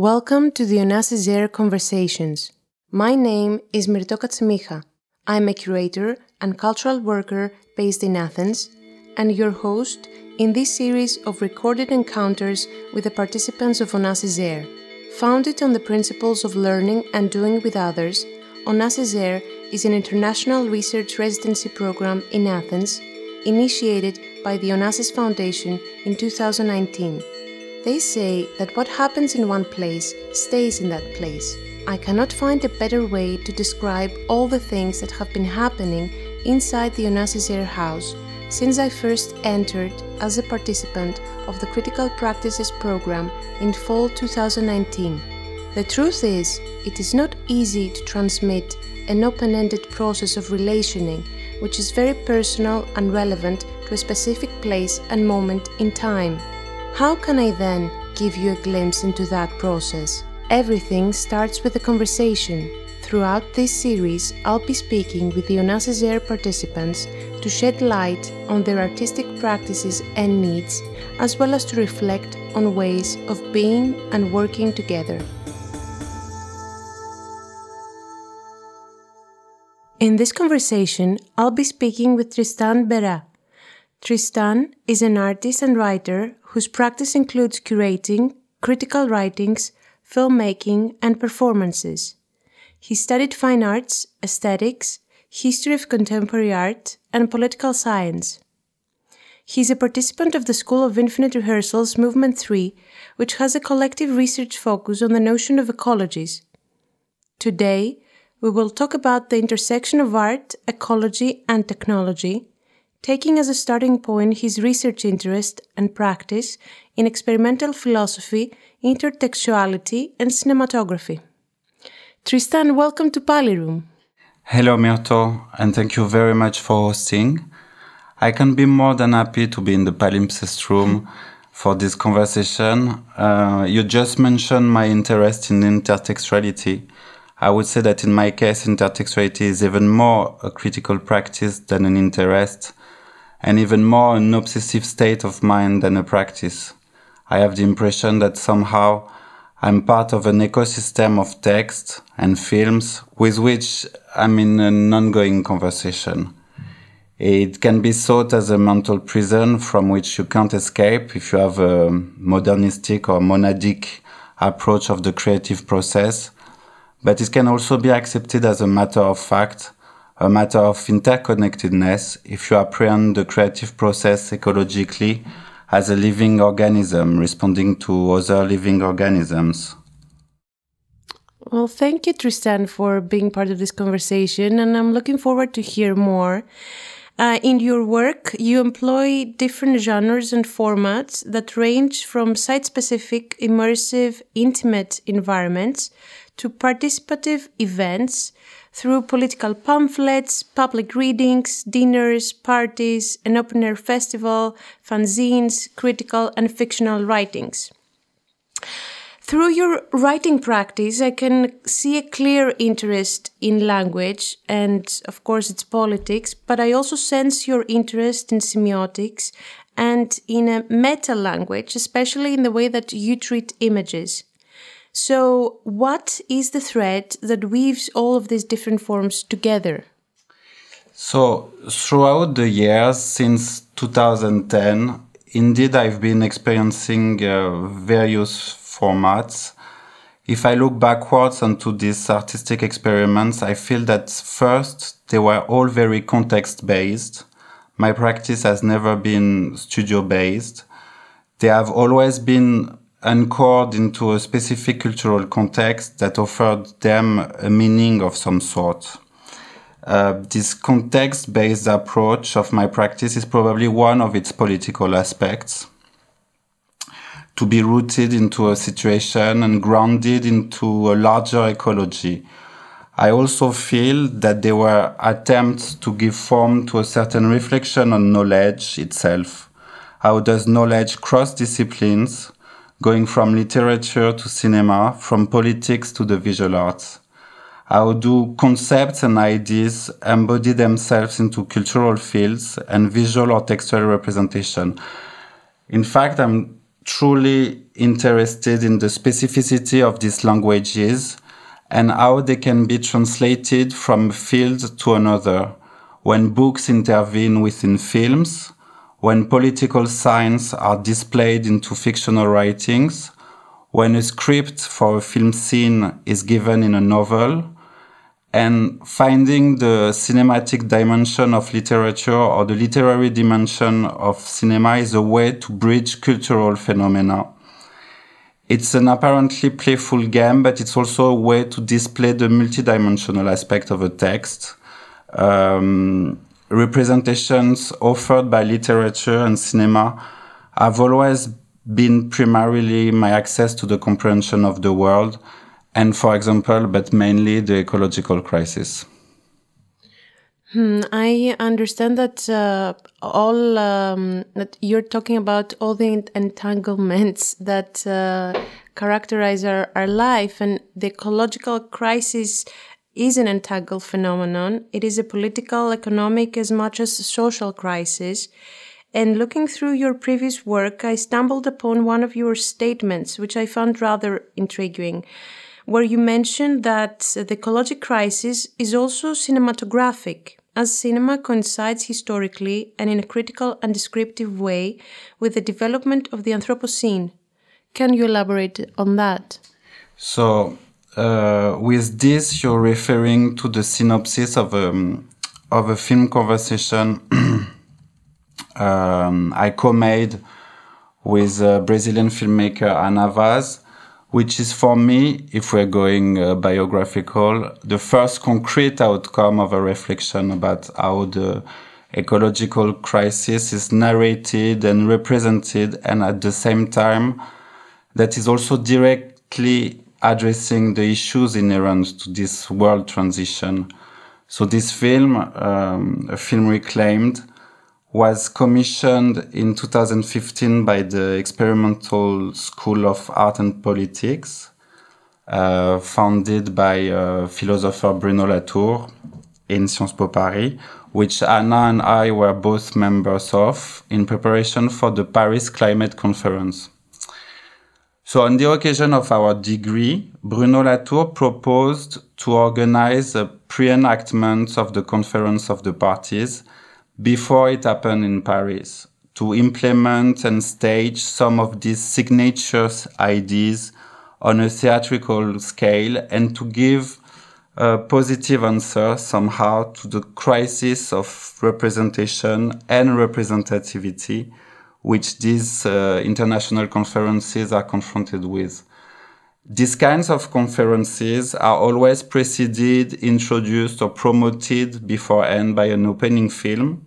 Welcome to the Onassis Air Conversations. My name is Mirto. I'm a curator and cultural worker based in Athens and your host in this series of recorded encounters with the participants of Onassis Air. Founded on the principles of learning and doing with others, Onassis Air is an international research residency program in Athens initiated by the Onassis Foundation in 2019. They say that what happens in one place stays in that place. I cannot find a better way to describe all the things that have been happening inside the Onassis House since I first entered as a participant of the Critical Practices program in fall 2019. The truth is, it is not easy to transmit an open ended process of relationing which is very personal and relevant to a specific place and moment in time. How can I then give you a glimpse into that process? Everything starts with a conversation. Throughout this series, I'll be speaking with the Onassis Air participants to shed light on their artistic practices and needs, as well as to reflect on ways of being and working together. In this conversation, I'll be speaking with Tristan Bera. Tristan is an artist and writer whose practice includes curating, critical writings, filmmaking, and performances. He studied fine arts, aesthetics, history of contemporary art, and political science. He is a participant of the School of Infinite Rehearsals Movement 3, which has a collective research focus on the notion of ecologies. Today, we will talk about the intersection of art, ecology, and technology taking as a starting point his research interest and practice in experimental philosophy, intertextuality, and cinematography. Tristan, welcome to Paliroom. Hello, Mirto, and thank you very much for hosting. I can be more than happy to be in the palimpsest room for this conversation. Uh, you just mentioned my interest in intertextuality. I would say that in my case, intertextuality is even more a critical practice than an interest and even more an obsessive state of mind than a practice. I have the impression that somehow I'm part of an ecosystem of text and films with which I'm in an ongoing conversation. It can be thought as a mental prison from which you can't escape if you have a modernistic or monadic approach of the creative process, but it can also be accepted as a matter of fact a matter of interconnectedness if you apprehend the creative process ecologically as a living organism responding to other living organisms. Well, thank you, Tristan, for being part of this conversation, and I'm looking forward to hear more. Uh, in your work, you employ different genres and formats that range from site specific, immersive, intimate environments to participative events through political pamphlets, public readings, dinners, parties, an open air festival, fanzines, critical and fictional writings. Through your writing practice, I can see a clear interest in language and, of course, its politics, but I also sense your interest in semiotics and in a meta language, especially in the way that you treat images. So, what is the thread that weaves all of these different forms together? So, throughout the years since 2010, indeed, I've been experiencing uh, various formats. If I look backwards onto these artistic experiments, I feel that first they were all very context based. My practice has never been studio based. They have always been anchored into a specific cultural context that offered them a meaning of some sort. Uh, this context based approach of my practice is probably one of its political aspects. To be rooted into a situation and grounded into a larger ecology. I also feel that there were attempts to give form to a certain reflection on knowledge itself. How does knowledge cross disciplines? Going from literature to cinema, from politics to the visual arts. How do concepts and ideas embody themselves into cultural fields and visual or textual representation? In fact, I'm truly interested in the specificity of these languages and how they can be translated from field to another when books intervene within films, when political signs are displayed into fictional writings, when a script for a film scene is given in a novel, and finding the cinematic dimension of literature or the literary dimension of cinema is a way to bridge cultural phenomena. It's an apparently playful game, but it's also a way to display the multidimensional aspect of a text. Um, representations offered by literature and cinema have always been primarily my access to the comprehension of the world and for example, but mainly the ecological crisis. Hmm, I understand that uh, all um, that you're talking about all the entanglements that uh, characterize our, our life, and the ecological crisis is an entangled phenomenon. It is a political, economic, as much as a social crisis. And looking through your previous work, I stumbled upon one of your statements, which I found rather intriguing where you mentioned that the ecologic crisis is also cinematographic, as cinema coincides historically and in a critical and descriptive way with the development of the Anthropocene. Can you elaborate on that? So, uh, with this, you're referring to the synopsis of a, um, of a film conversation um, I co made with a Brazilian filmmaker Ana Vaz which is for me, if we're going uh, biographical, the first concrete outcome of a reflection about how the ecological crisis is narrated and represented, and at the same time, that is also directly addressing the issues inherent to this world transition. So this film, um, a film reclaimed, was commissioned in 2015 by the Experimental School of Art and Politics, uh, founded by uh, philosopher Bruno Latour in Sciences Po Paris, which Ana and I were both members of in preparation for the Paris Climate Conference. So on the occasion of our degree, Bruno Latour proposed to organize a pre-enactment of the Conference of the Parties before it happened in Paris to implement and stage some of these signature ideas on a theatrical scale and to give a positive answer somehow to the crisis of representation and representativity which these uh, international conferences are confronted with. These kinds of conferences are always preceded, introduced, or promoted beforehand by an opening film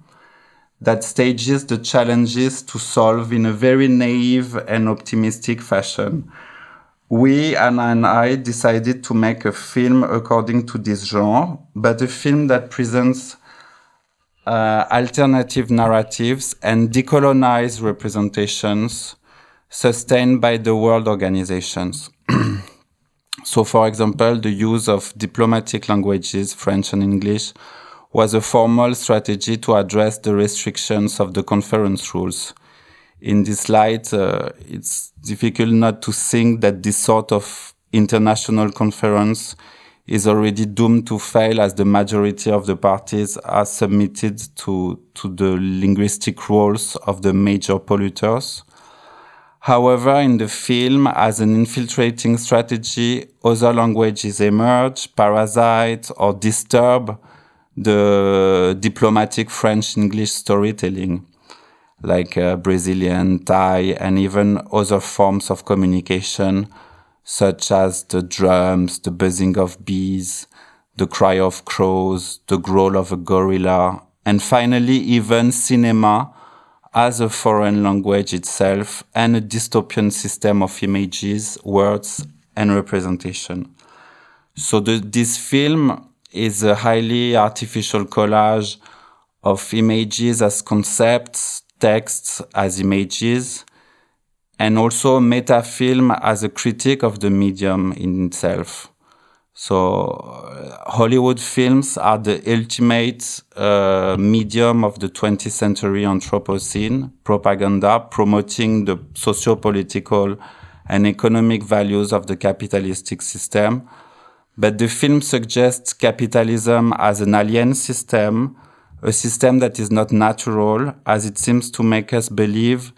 that stages the challenges to solve in a very naive and optimistic fashion. We, Ana and I, decided to make a film according to this genre, but a film that presents uh, alternative narratives and decolonized representations sustained by the world organizations. so, for example, the use of diplomatic languages, French and English, was a formal strategy to address the restrictions of the conference rules. In this light, uh, it's difficult not to think that this sort of international conference is already doomed to fail as the majority of the parties are submitted to, to the linguistic rules of the major polluters. However, in the film, as an infiltrating strategy, other languages emerge, parasite, or disturb the diplomatic French English storytelling, like uh, Brazilian, Thai, and even other forms of communication, such as the drums, the buzzing of bees, the cry of crows, the growl of a gorilla, and finally, even cinema as a foreign language itself and a dystopian system of images, words, and representation. So the, this film is a highly artificial collage of images as concepts, texts as images, and also metafilm as a critique of the medium in itself. So, uh, Hollywood films are the ultimate uh, medium of the 20th century Anthropocene propaganda, promoting the socio-political and economic values of the capitalistic system. But the film suggests capitalism as an alien system, a system that is not natural, as it seems to make us believe,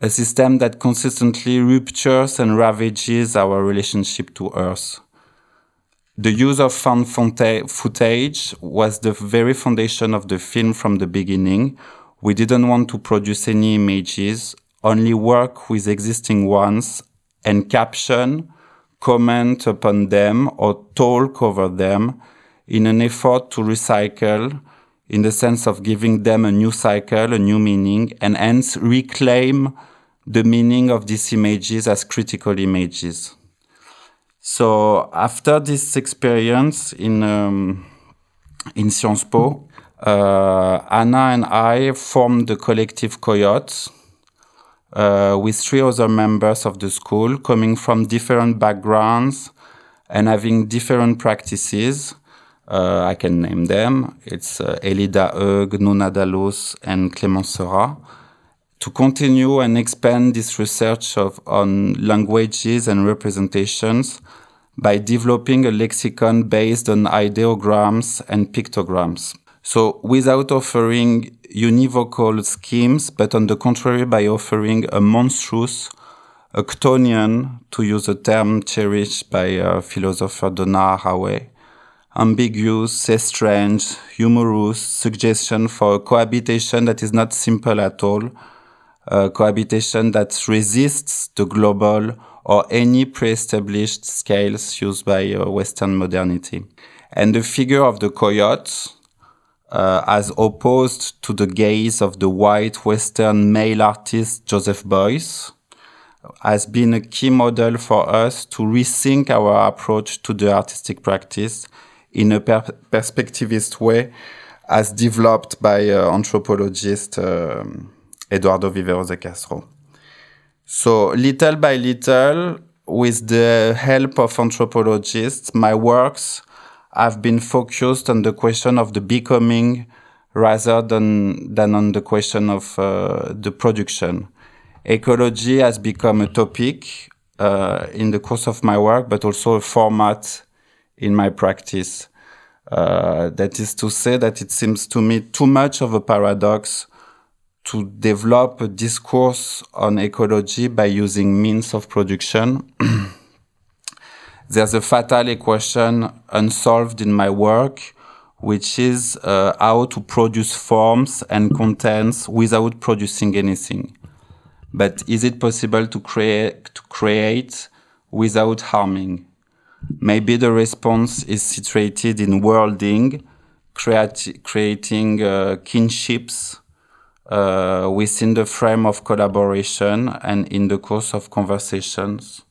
a system that consistently ruptures and ravages our relationship to Earth. The use of found footage was the very foundation of the film from the beginning. We didn't want to produce any images, only work with existing ones and caption, comment upon them, or talk over them in an effort to recycle in the sense of giving them a new cycle, a new meaning, and hence reclaim the meaning of these images as critical images. So after this experience in um, in Sciences Po, uh, Ana and I formed the collective Coyotes, uh, with three other members of the school coming from different backgrounds and having different practices. Uh, I can name them. It's uh, Elida Høeg, Nuna Dallos, and Clémence Seurat. To continue and expand this research of, on languages and representations by developing a lexicon based on ideograms and pictograms. So without offering univocal schemes, but on the contrary, by offering a monstrous, a Chthonian, to use a term cherished by uh, philosopher Donna Haraway, ambiguous, strange, humorous suggestion for cohabitation that is not simple at all, a cohabitation that resists the global or any pre-established scales used by uh, Western modernity. And the figure of the coyote, uh, as opposed to the gaze of the white Western male artist Joseph Beuys, has been a key model for us to rethink our approach to the artistic practice in a per perspectivist way, as developed by uh, anthropologist uh, Eduardo Viveiros de Castro. So little by little, with the help of anthropologists, my works I've been focused on the question of the becoming rather than, than on the question of uh, the production. Ecology has become a topic uh, in the course of my work, but also a format in my practice. Uh, that is to say that it seems to me too much of a paradox to develop a discourse on ecology by using means of production. there's a fatal equation unsolved in my work, which is uh, how to produce forms and contents without producing anything. But is it possible to create, to create without harming? Maybe the response is situated in worlding, creati creating uh, kinships uh, within the frame of collaboration and in the course of conversations.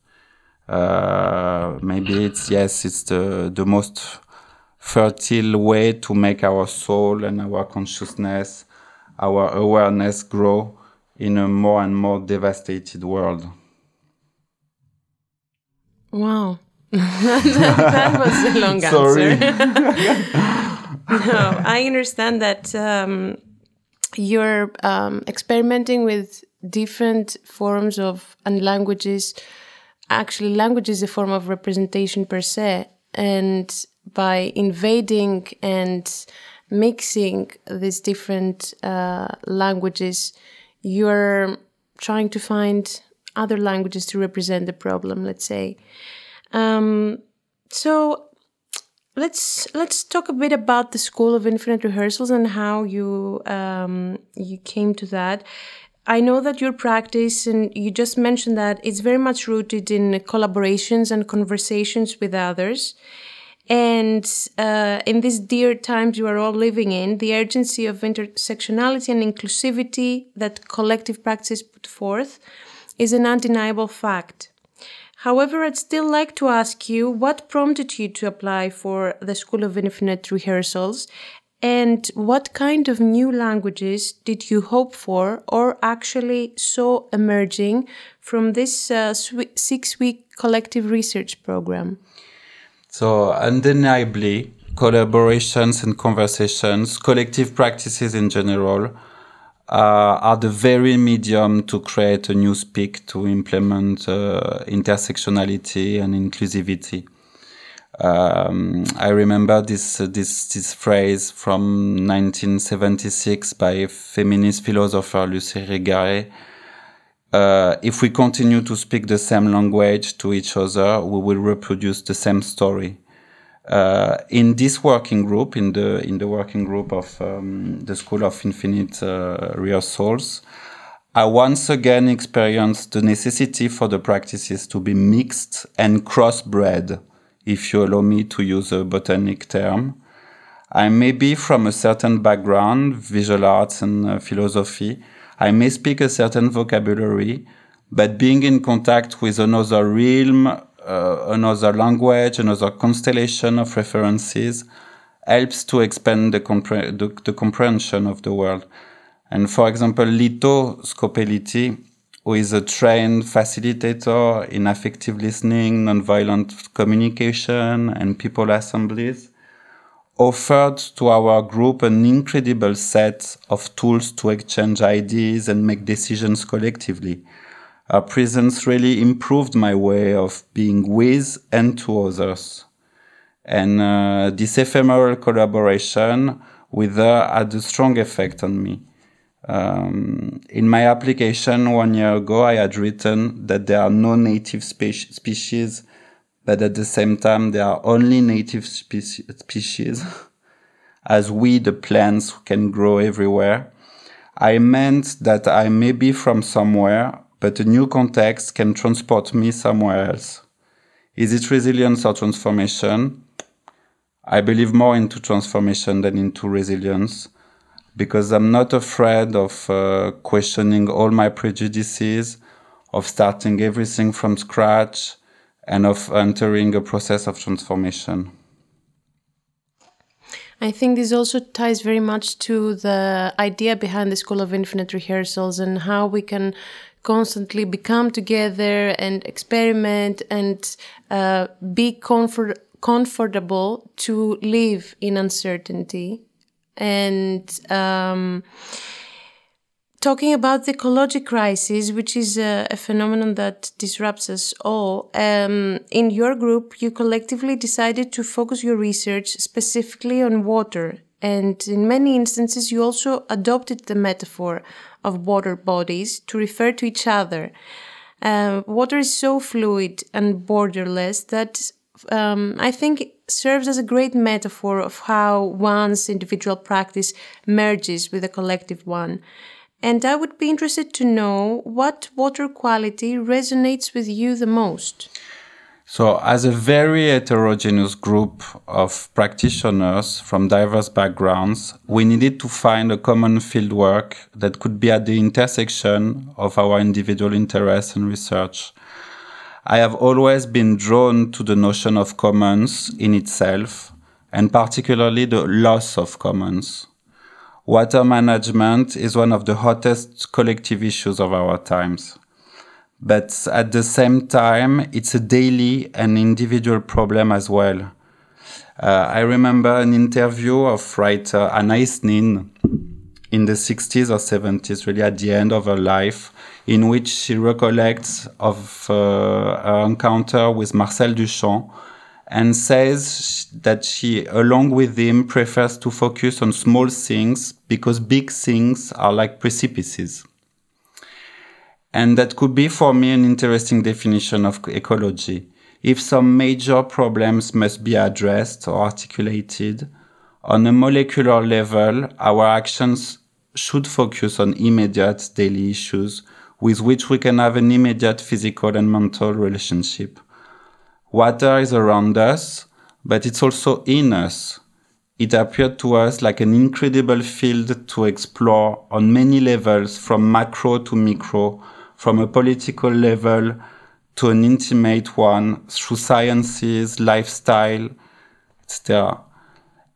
Uh, maybe it's yes, it's the the most fertile way to make our soul and our consciousness, our awareness grow in a more and more devastated world. Wow. that, was a long answer. no, I understand that um, you're um, experimenting with different forms of and languages. Actually language is a form of representation per se and by invading and mixing these different uh, languages you're trying to find other languages to represent the problem let's say um, so let's let's talk a bit about the school of infinite rehearsals and how you um, you came to that I know that your practice, and you just mentioned that it's very much rooted in collaborations and conversations with others. And uh, in these dear times you are all living in, the urgency of intersectionality and inclusivity that collective practice put forth is an undeniable fact. However, I'd still like to ask you what prompted you to apply for the School of Infinite Rehearsals and what kind of new languages did you hope for or actually saw emerging from this uh, six week collective research program? So, undeniably, collaborations and conversations, collective practices in general, uh, are the very medium to create a new speak to implement uh, intersectionality and inclusivity. Um, I remember this uh, this this phrase from 1976 by feminist philosopher Luce Irigaray. Uh, if we continue to speak the same language to each other, we will reproduce the same story. Uh, in this working group, in the in the working group of um, the School of Infinite uh, Rehearsals, I once again experienced the necessity for the practices to be mixed and crossbred if you allow me to use a botanic term. I may be from a certain background, visual arts and uh, philosophy. I may speak a certain vocabulary, but being in contact with another realm, uh, another language, another constellation of references helps to expand the, compre- the, the comprehension of the world. And for example, Lito Scopelliti who is a trained facilitator in affective listening, nonviolent communication, and people assemblies, offered to our group an incredible set of tools to exchange ideas and make decisions collectively. Her presence really improved my way of being with and to others. And uh, this ephemeral collaboration with her had a strong effect on me. Um, in my application one year ago, I had written that there are no native spe- species, but at the same time, there are only native spe- species, as we, the plants, can grow everywhere. I meant that I may be from somewhere, but a new context can transport me somewhere else. Is it resilience or transformation? I believe more into transformation than into resilience because I'm not afraid of uh, questioning all my prejudices, of starting everything from scratch, and of entering a process of transformation. I think this also ties very much to the idea behind the School of Infinite Rehearsals and how we can constantly become together and experiment and uh, be comfort comfortable to live in uncertainty and um, talking about the ecological crisis, which is a, a phenomenon that disrupts us all. Um, in your group, you collectively decided to focus your research specifically on water, and in many instances, you also adopted the metaphor of water bodies to refer to each other. Uh, water is so fluid and borderless that um, I think serves as a great metaphor of how one's individual practice merges with a collective one. And I would be interested to know what water quality resonates with you the most. So, as a very heterogeneous group of practitioners from diverse backgrounds, we needed to find a common fieldwork that could be at the intersection of our individual interests and research. I have always been drawn to the notion of commons in itself, and particularly the loss of commons. Water management is one of the hottest collective issues of our times. But at the same time, it's a daily and individual problem as well. Uh, I remember an interview of writer Anaïs Nin in the 60s or 70s, really at the end of her life, in which she recollects of uh, her encounter with Marcel Duchamp and says that she, along with him, prefers to focus on small things because big things are like precipices. And that could be for me an interesting definition of ecology. If some major problems must be addressed or articulated, on a molecular level, our actions should focus on immediate daily issues with which we can have an immediate physical and mental relationship. Water is around us, but it's also in us. It appeared to us like an incredible field to explore on many levels, from macro to micro, from a political level to an intimate one, through sciences, lifestyle, etc.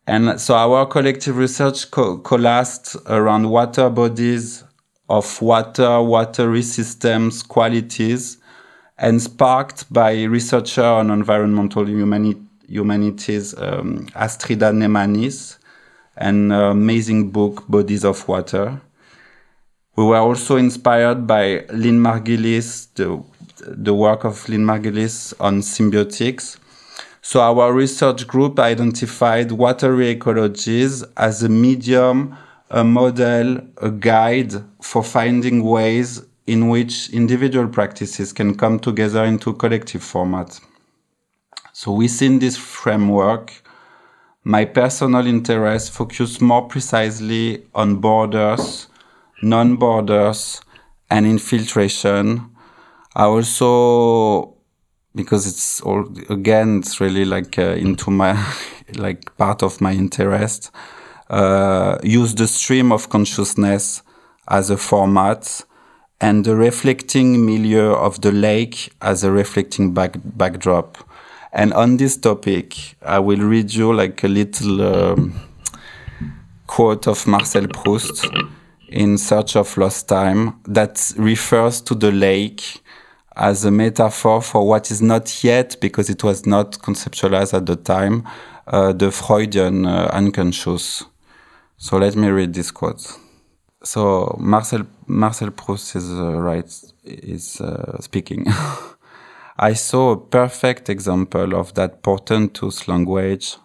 And so our collective research co- coalesced around water bodies of water, watery systems qualities, and sparked by researcher on environmental humani- humanities um, Astrida Neimanis, an amazing book, Bodies of Water. We were also inspired by Lynn Margulis, the, the work of Lynn Margulis on symbiotics. So our research group identified watery ecologies as a medium, a model, a guide for finding ways in which individual practices can come together into collective format. So within this framework, my personal interests focus more precisely on borders, non-borders, and infiltration. I also, because it's all again, it's really like uh, into my like part of my interest. Uh, use the stream of consciousness as a format and the reflecting milieu of the lake as a reflecting back, backdrop. And on this topic, I will read you like a little um, quote of Marcel Proust in Search of Lost Time that refers to the lake as a metaphor for what is not yet, because it was not conceptualized at the time, uh, the Freudian uh, unconscious. So let me read this quote. So Marcel Marcel Proust is uh, right is uh, speaking. I saw a perfect example of that portentous language.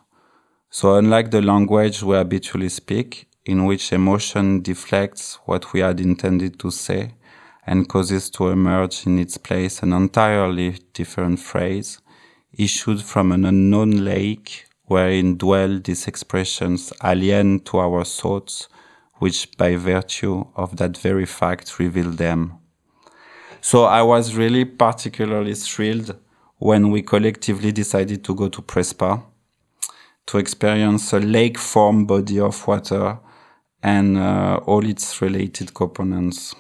So unlike the language we habitually speak, in which emotion deflects what we had intended to say and causes to emerge in its place an entirely different phrase, issued from an unknown lake wherein dwell these expressions alien to our thoughts, which by virtue of that very fact reveal them. So I was really particularly thrilled when we collectively decided to go to Prespa to experience a lake form body of water and uh, all its related components.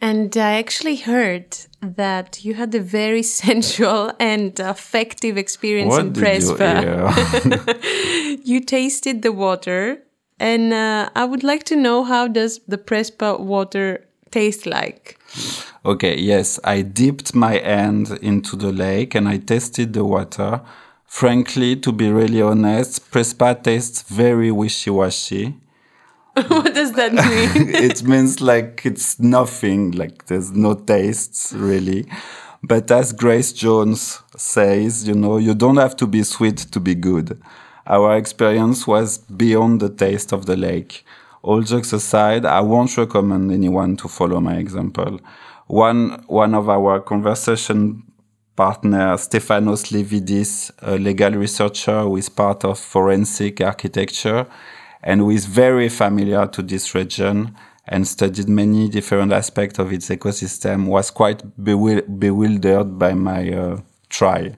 And I actually heard that you had a very sensual and affective experience what in did Prespa. You, you tasted the water, and uh, I would like to know how does the Prespa water taste like? okay, yes, I dipped my hand into the lake and I tasted the water. Frankly, to be really honest, Prespa tastes very wishy-washy. what does that mean? it means like it's nothing, like there's no tastes really. But as Grace Jones says, you know, you don't have to be sweet to be good. Our experience was beyond the taste of the lake. All jokes aside, I won't recommend anyone to follow my example. One, one of our conversation partner, Stefanos Levidis, a legal researcher who is part of forensic architecture, and who is very familiar to this region and studied many different aspects of its ecosystem, was quite bewil bewildered by my uh, try.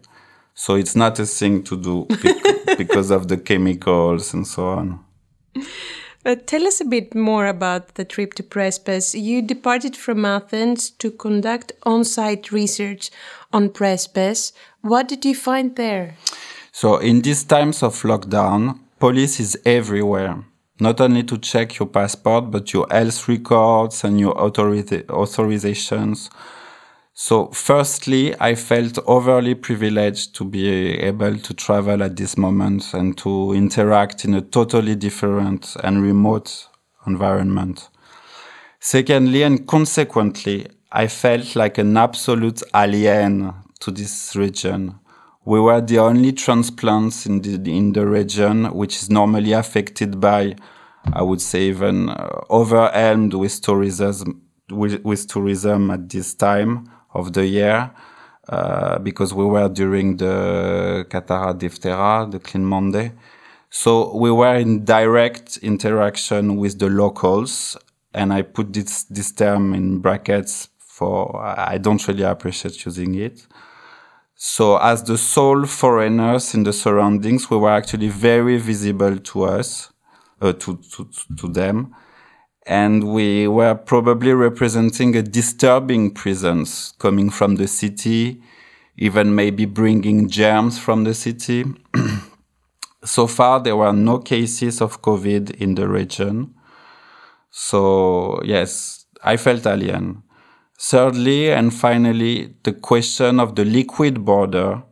So it's not a thing to do bec because of the chemicals and so on. But tell us a bit more about the trip to Prespes. You departed from Athens to conduct on site research on Prespes. What did you find there? So, in these times of lockdown, police is everywhere. Not only to check your passport, but your health records and your authorizations. So, firstly, I felt overly privileged to be able to travel at this moment and to interact in a totally different and remote environment. Secondly, and consequently, I felt like an absolute alien to this region. We were the only transplants in the, in the region which is normally affected by, I would say, even uh, overwhelmed with tourism, with, with tourism at this time of the year. Uh, because we were during the Kathara Deftera, the Clean Monday. So we were in direct interaction with the locals, and I put this, this term in brackets for I don't really appreciate using it. So as the sole foreigners in the surroundings, we were actually very visible to us, uh, to, to, to them. And we were probably representing a disturbing presence coming from the city, even maybe bringing germs from the city. so far, there were no cases of COVID in the region. So yes, I felt alien. Thirdly, and finally, the question of the liquid border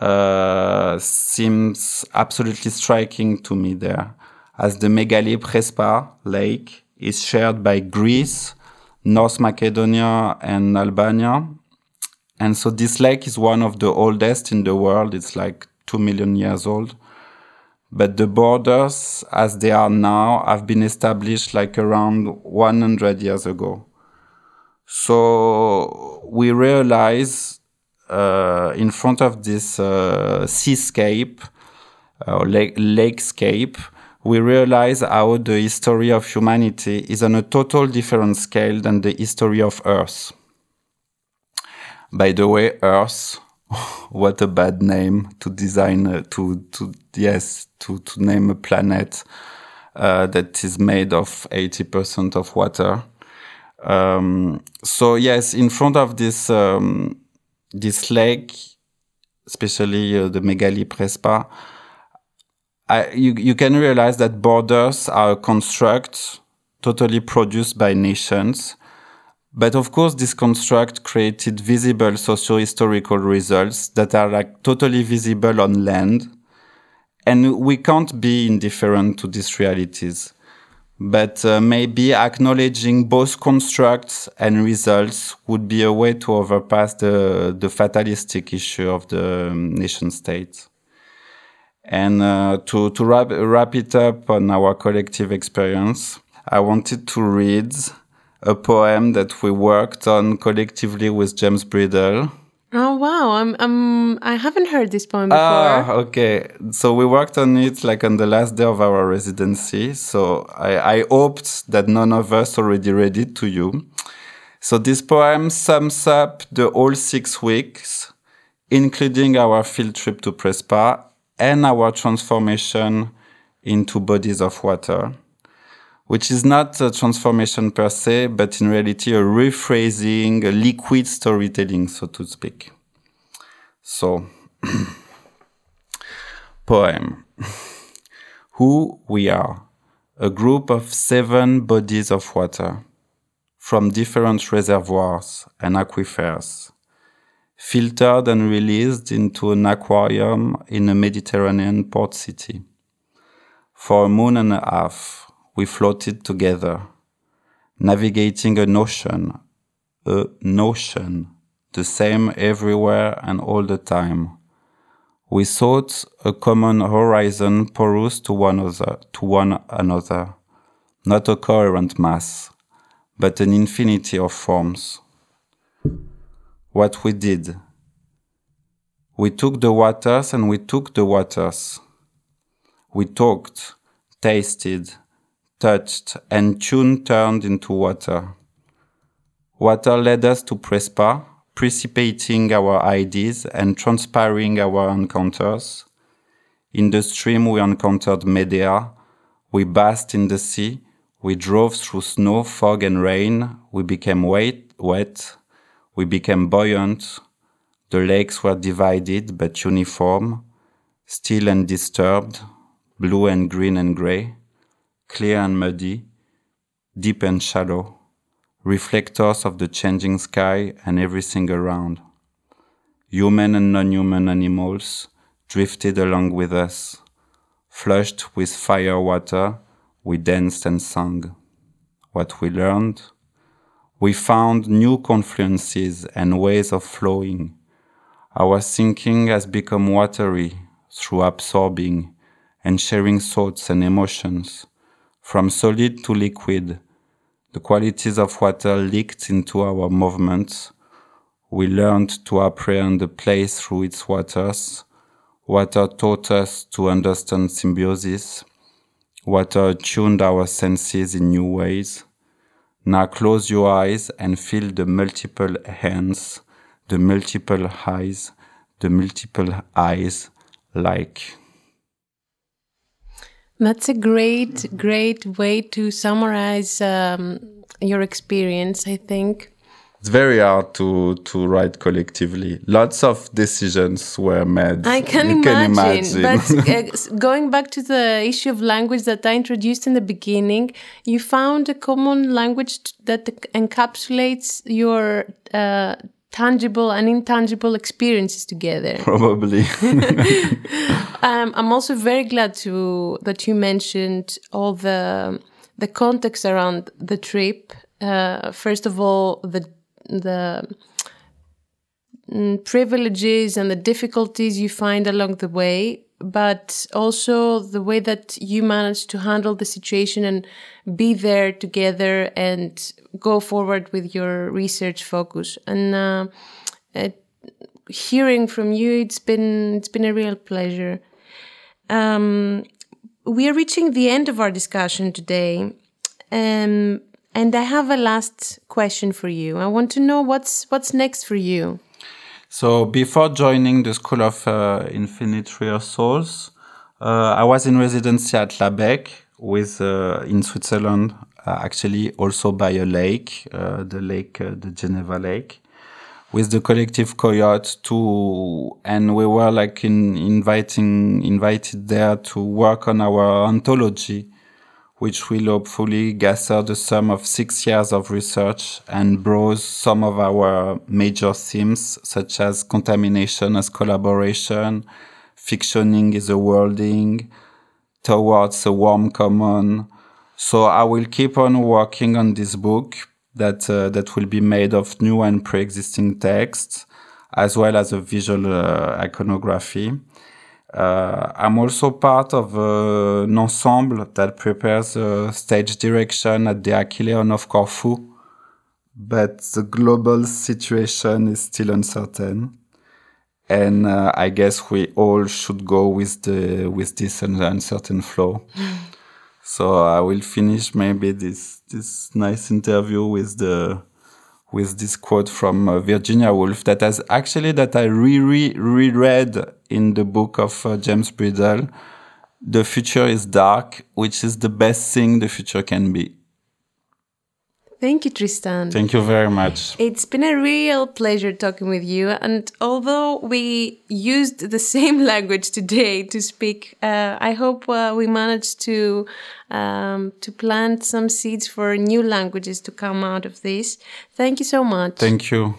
uh, seems absolutely striking to me there, as the Megali Prespa lake is shared by Greece, North Macedonia, and Albania. And so this lake is one of the oldest in the world. It's like 2 million years old. But the borders, as they are now, have been established like around 100 years ago. So we realize uh, in front of this uh, seascape, uh, lake, lakescape, we realize how the history of humanity is on a total different scale than the history of Earth. By the way, Earth, what a bad name to design, uh, to, to, yes, to, to name a planet uh, that is made of 80% of water. Um, so yes, in front of this, um, this lake, especially uh, the Megali Prespa, I, you, you can realize that borders are a construct totally produced by nations. But of course, this construct created visible socio-historical results that are like totally visible on land. And we can't be indifferent to these realities. But uh, maybe acknowledging both constructs and results would be a way to overpass the, the fatalistic issue of the um, nation state. And uh, to, to wrap, wrap it up on our collective experience, I wanted to read a poem that we worked on collectively with James Bridle. Oh wow! I'm I'm I haven't heard this poem before. Ah, okay. So we worked on it like on the last day of our residency. So I, I hoped that none of us already read it to you. So this poem sums up the whole six weeks, including our field trip to Prespa and our transformation into bodies of water, which is not a transformation per se, but in reality a rephrasing, a liquid storytelling, so to speak. So, poem. Who we are. A group of seven bodies of water from different reservoirs and aquifers filtered and released into an aquarium in a Mediterranean port city. For a moon and a half, we floated together, navigating an ocean, a notion, the same everywhere and all the time. We sought a common horizon porous to one another, to one another, not a coherent mass, but an infinity of forms what we did. We took the waters and we took the waters. We talked, tasted, touched, and tune turned into water. Water led us to Prespa, precipitating our ideas and transpiring our encounters. In the stream, we encountered Medea. We bathed in the sea. We drove through snow, fog, and rain. We became wet, wet we became buoyant. The lakes were divided but uniform, still and disturbed, blue and green and grey, clear and muddy, deep and shallow, reflectors of the changing sky and everything around. Human and non-human animals drifted along with us. Flushed with fire water, we danced and sang. What we learned, we found new confluences and ways of flowing. Our thinking has become watery through absorbing and sharing thoughts and emotions. From solid to liquid, the qualities of water leaked into our movements. We learned to apprehend the place through its waters. Water taught us to understand symbiosis. Water tuned our senses in new ways. Now close your eyes and feel the multiple hands, the multiple eyes, the multiple eyes like. That's a great, great way to summarize um, your experience, I think it's very hard to to write collectively. Lots of decisions were made. I can, you imagine, can imagine. But uh, going back to the issue of language that I introduced in the beginning, you found a common language that encapsulates your uh, tangible and intangible experiences together. Probably. um, I'm also very glad to that you mentioned all the the context around the trip. Uh, first of all, the the mm, privileges and the difficulties you find along the way, but also the way that you manage to handle the situation and be there together and go forward with your research focus. And uh, uh, hearing from you, it's been it's been a real pleasure. Um, we are reaching the end of our discussion today. Um, and I have a last question for you. I want to know what's what's next for you. So before joining the School of uh, Infinite Rehearsals, uh, I was in residency at La Becque with uh, in Switzerland, uh, actually also by a lake, uh, the lake, uh, the Geneva Lake with the collective coyote to and we were like in inviting invited there to work on our anthology which will hopefully gather the sum of six years of research and browse some of our major themes such as contamination as collaboration fictioning is a worlding towards a warm common so i will keep on working on this book that uh, that will be made of new and pre-existing texts, as well as a visual uh, iconography. Uh, I'm also part of uh, an ensemble that prepares stage direction at the Achilleion of Corfu, but the global situation is still uncertain and uh, I guess we all should go with the with this uncertain flow. So I will finish maybe this this nice interview with the with this quote from uh, Virginia Woolf that has actually that I re re reread in the book of uh, James Bridle. The future is dark, which is the best thing the future can be. Thank you, Tristan. Thank you very much. It's been a real pleasure talking with you. And although we used the same language today to speak, uh, I hope uh, we managed to um, to plant some seeds for new languages to come out of this. Thank you so much. Thank you.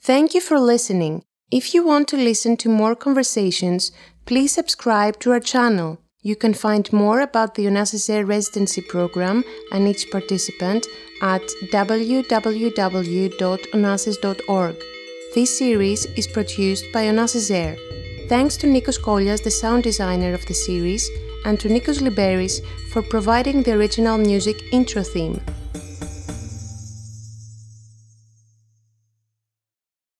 Thank you for listening. If you want to listen to more conversations, please subscribe to our channel. You can find more about the Onassis AiR residency program and each participant at www.onassis.org. This series is produced by Onassis AiR. Thanks to Nikos Kolias, the sound designer of the series, and to Nikos Liberis for providing the original music intro theme.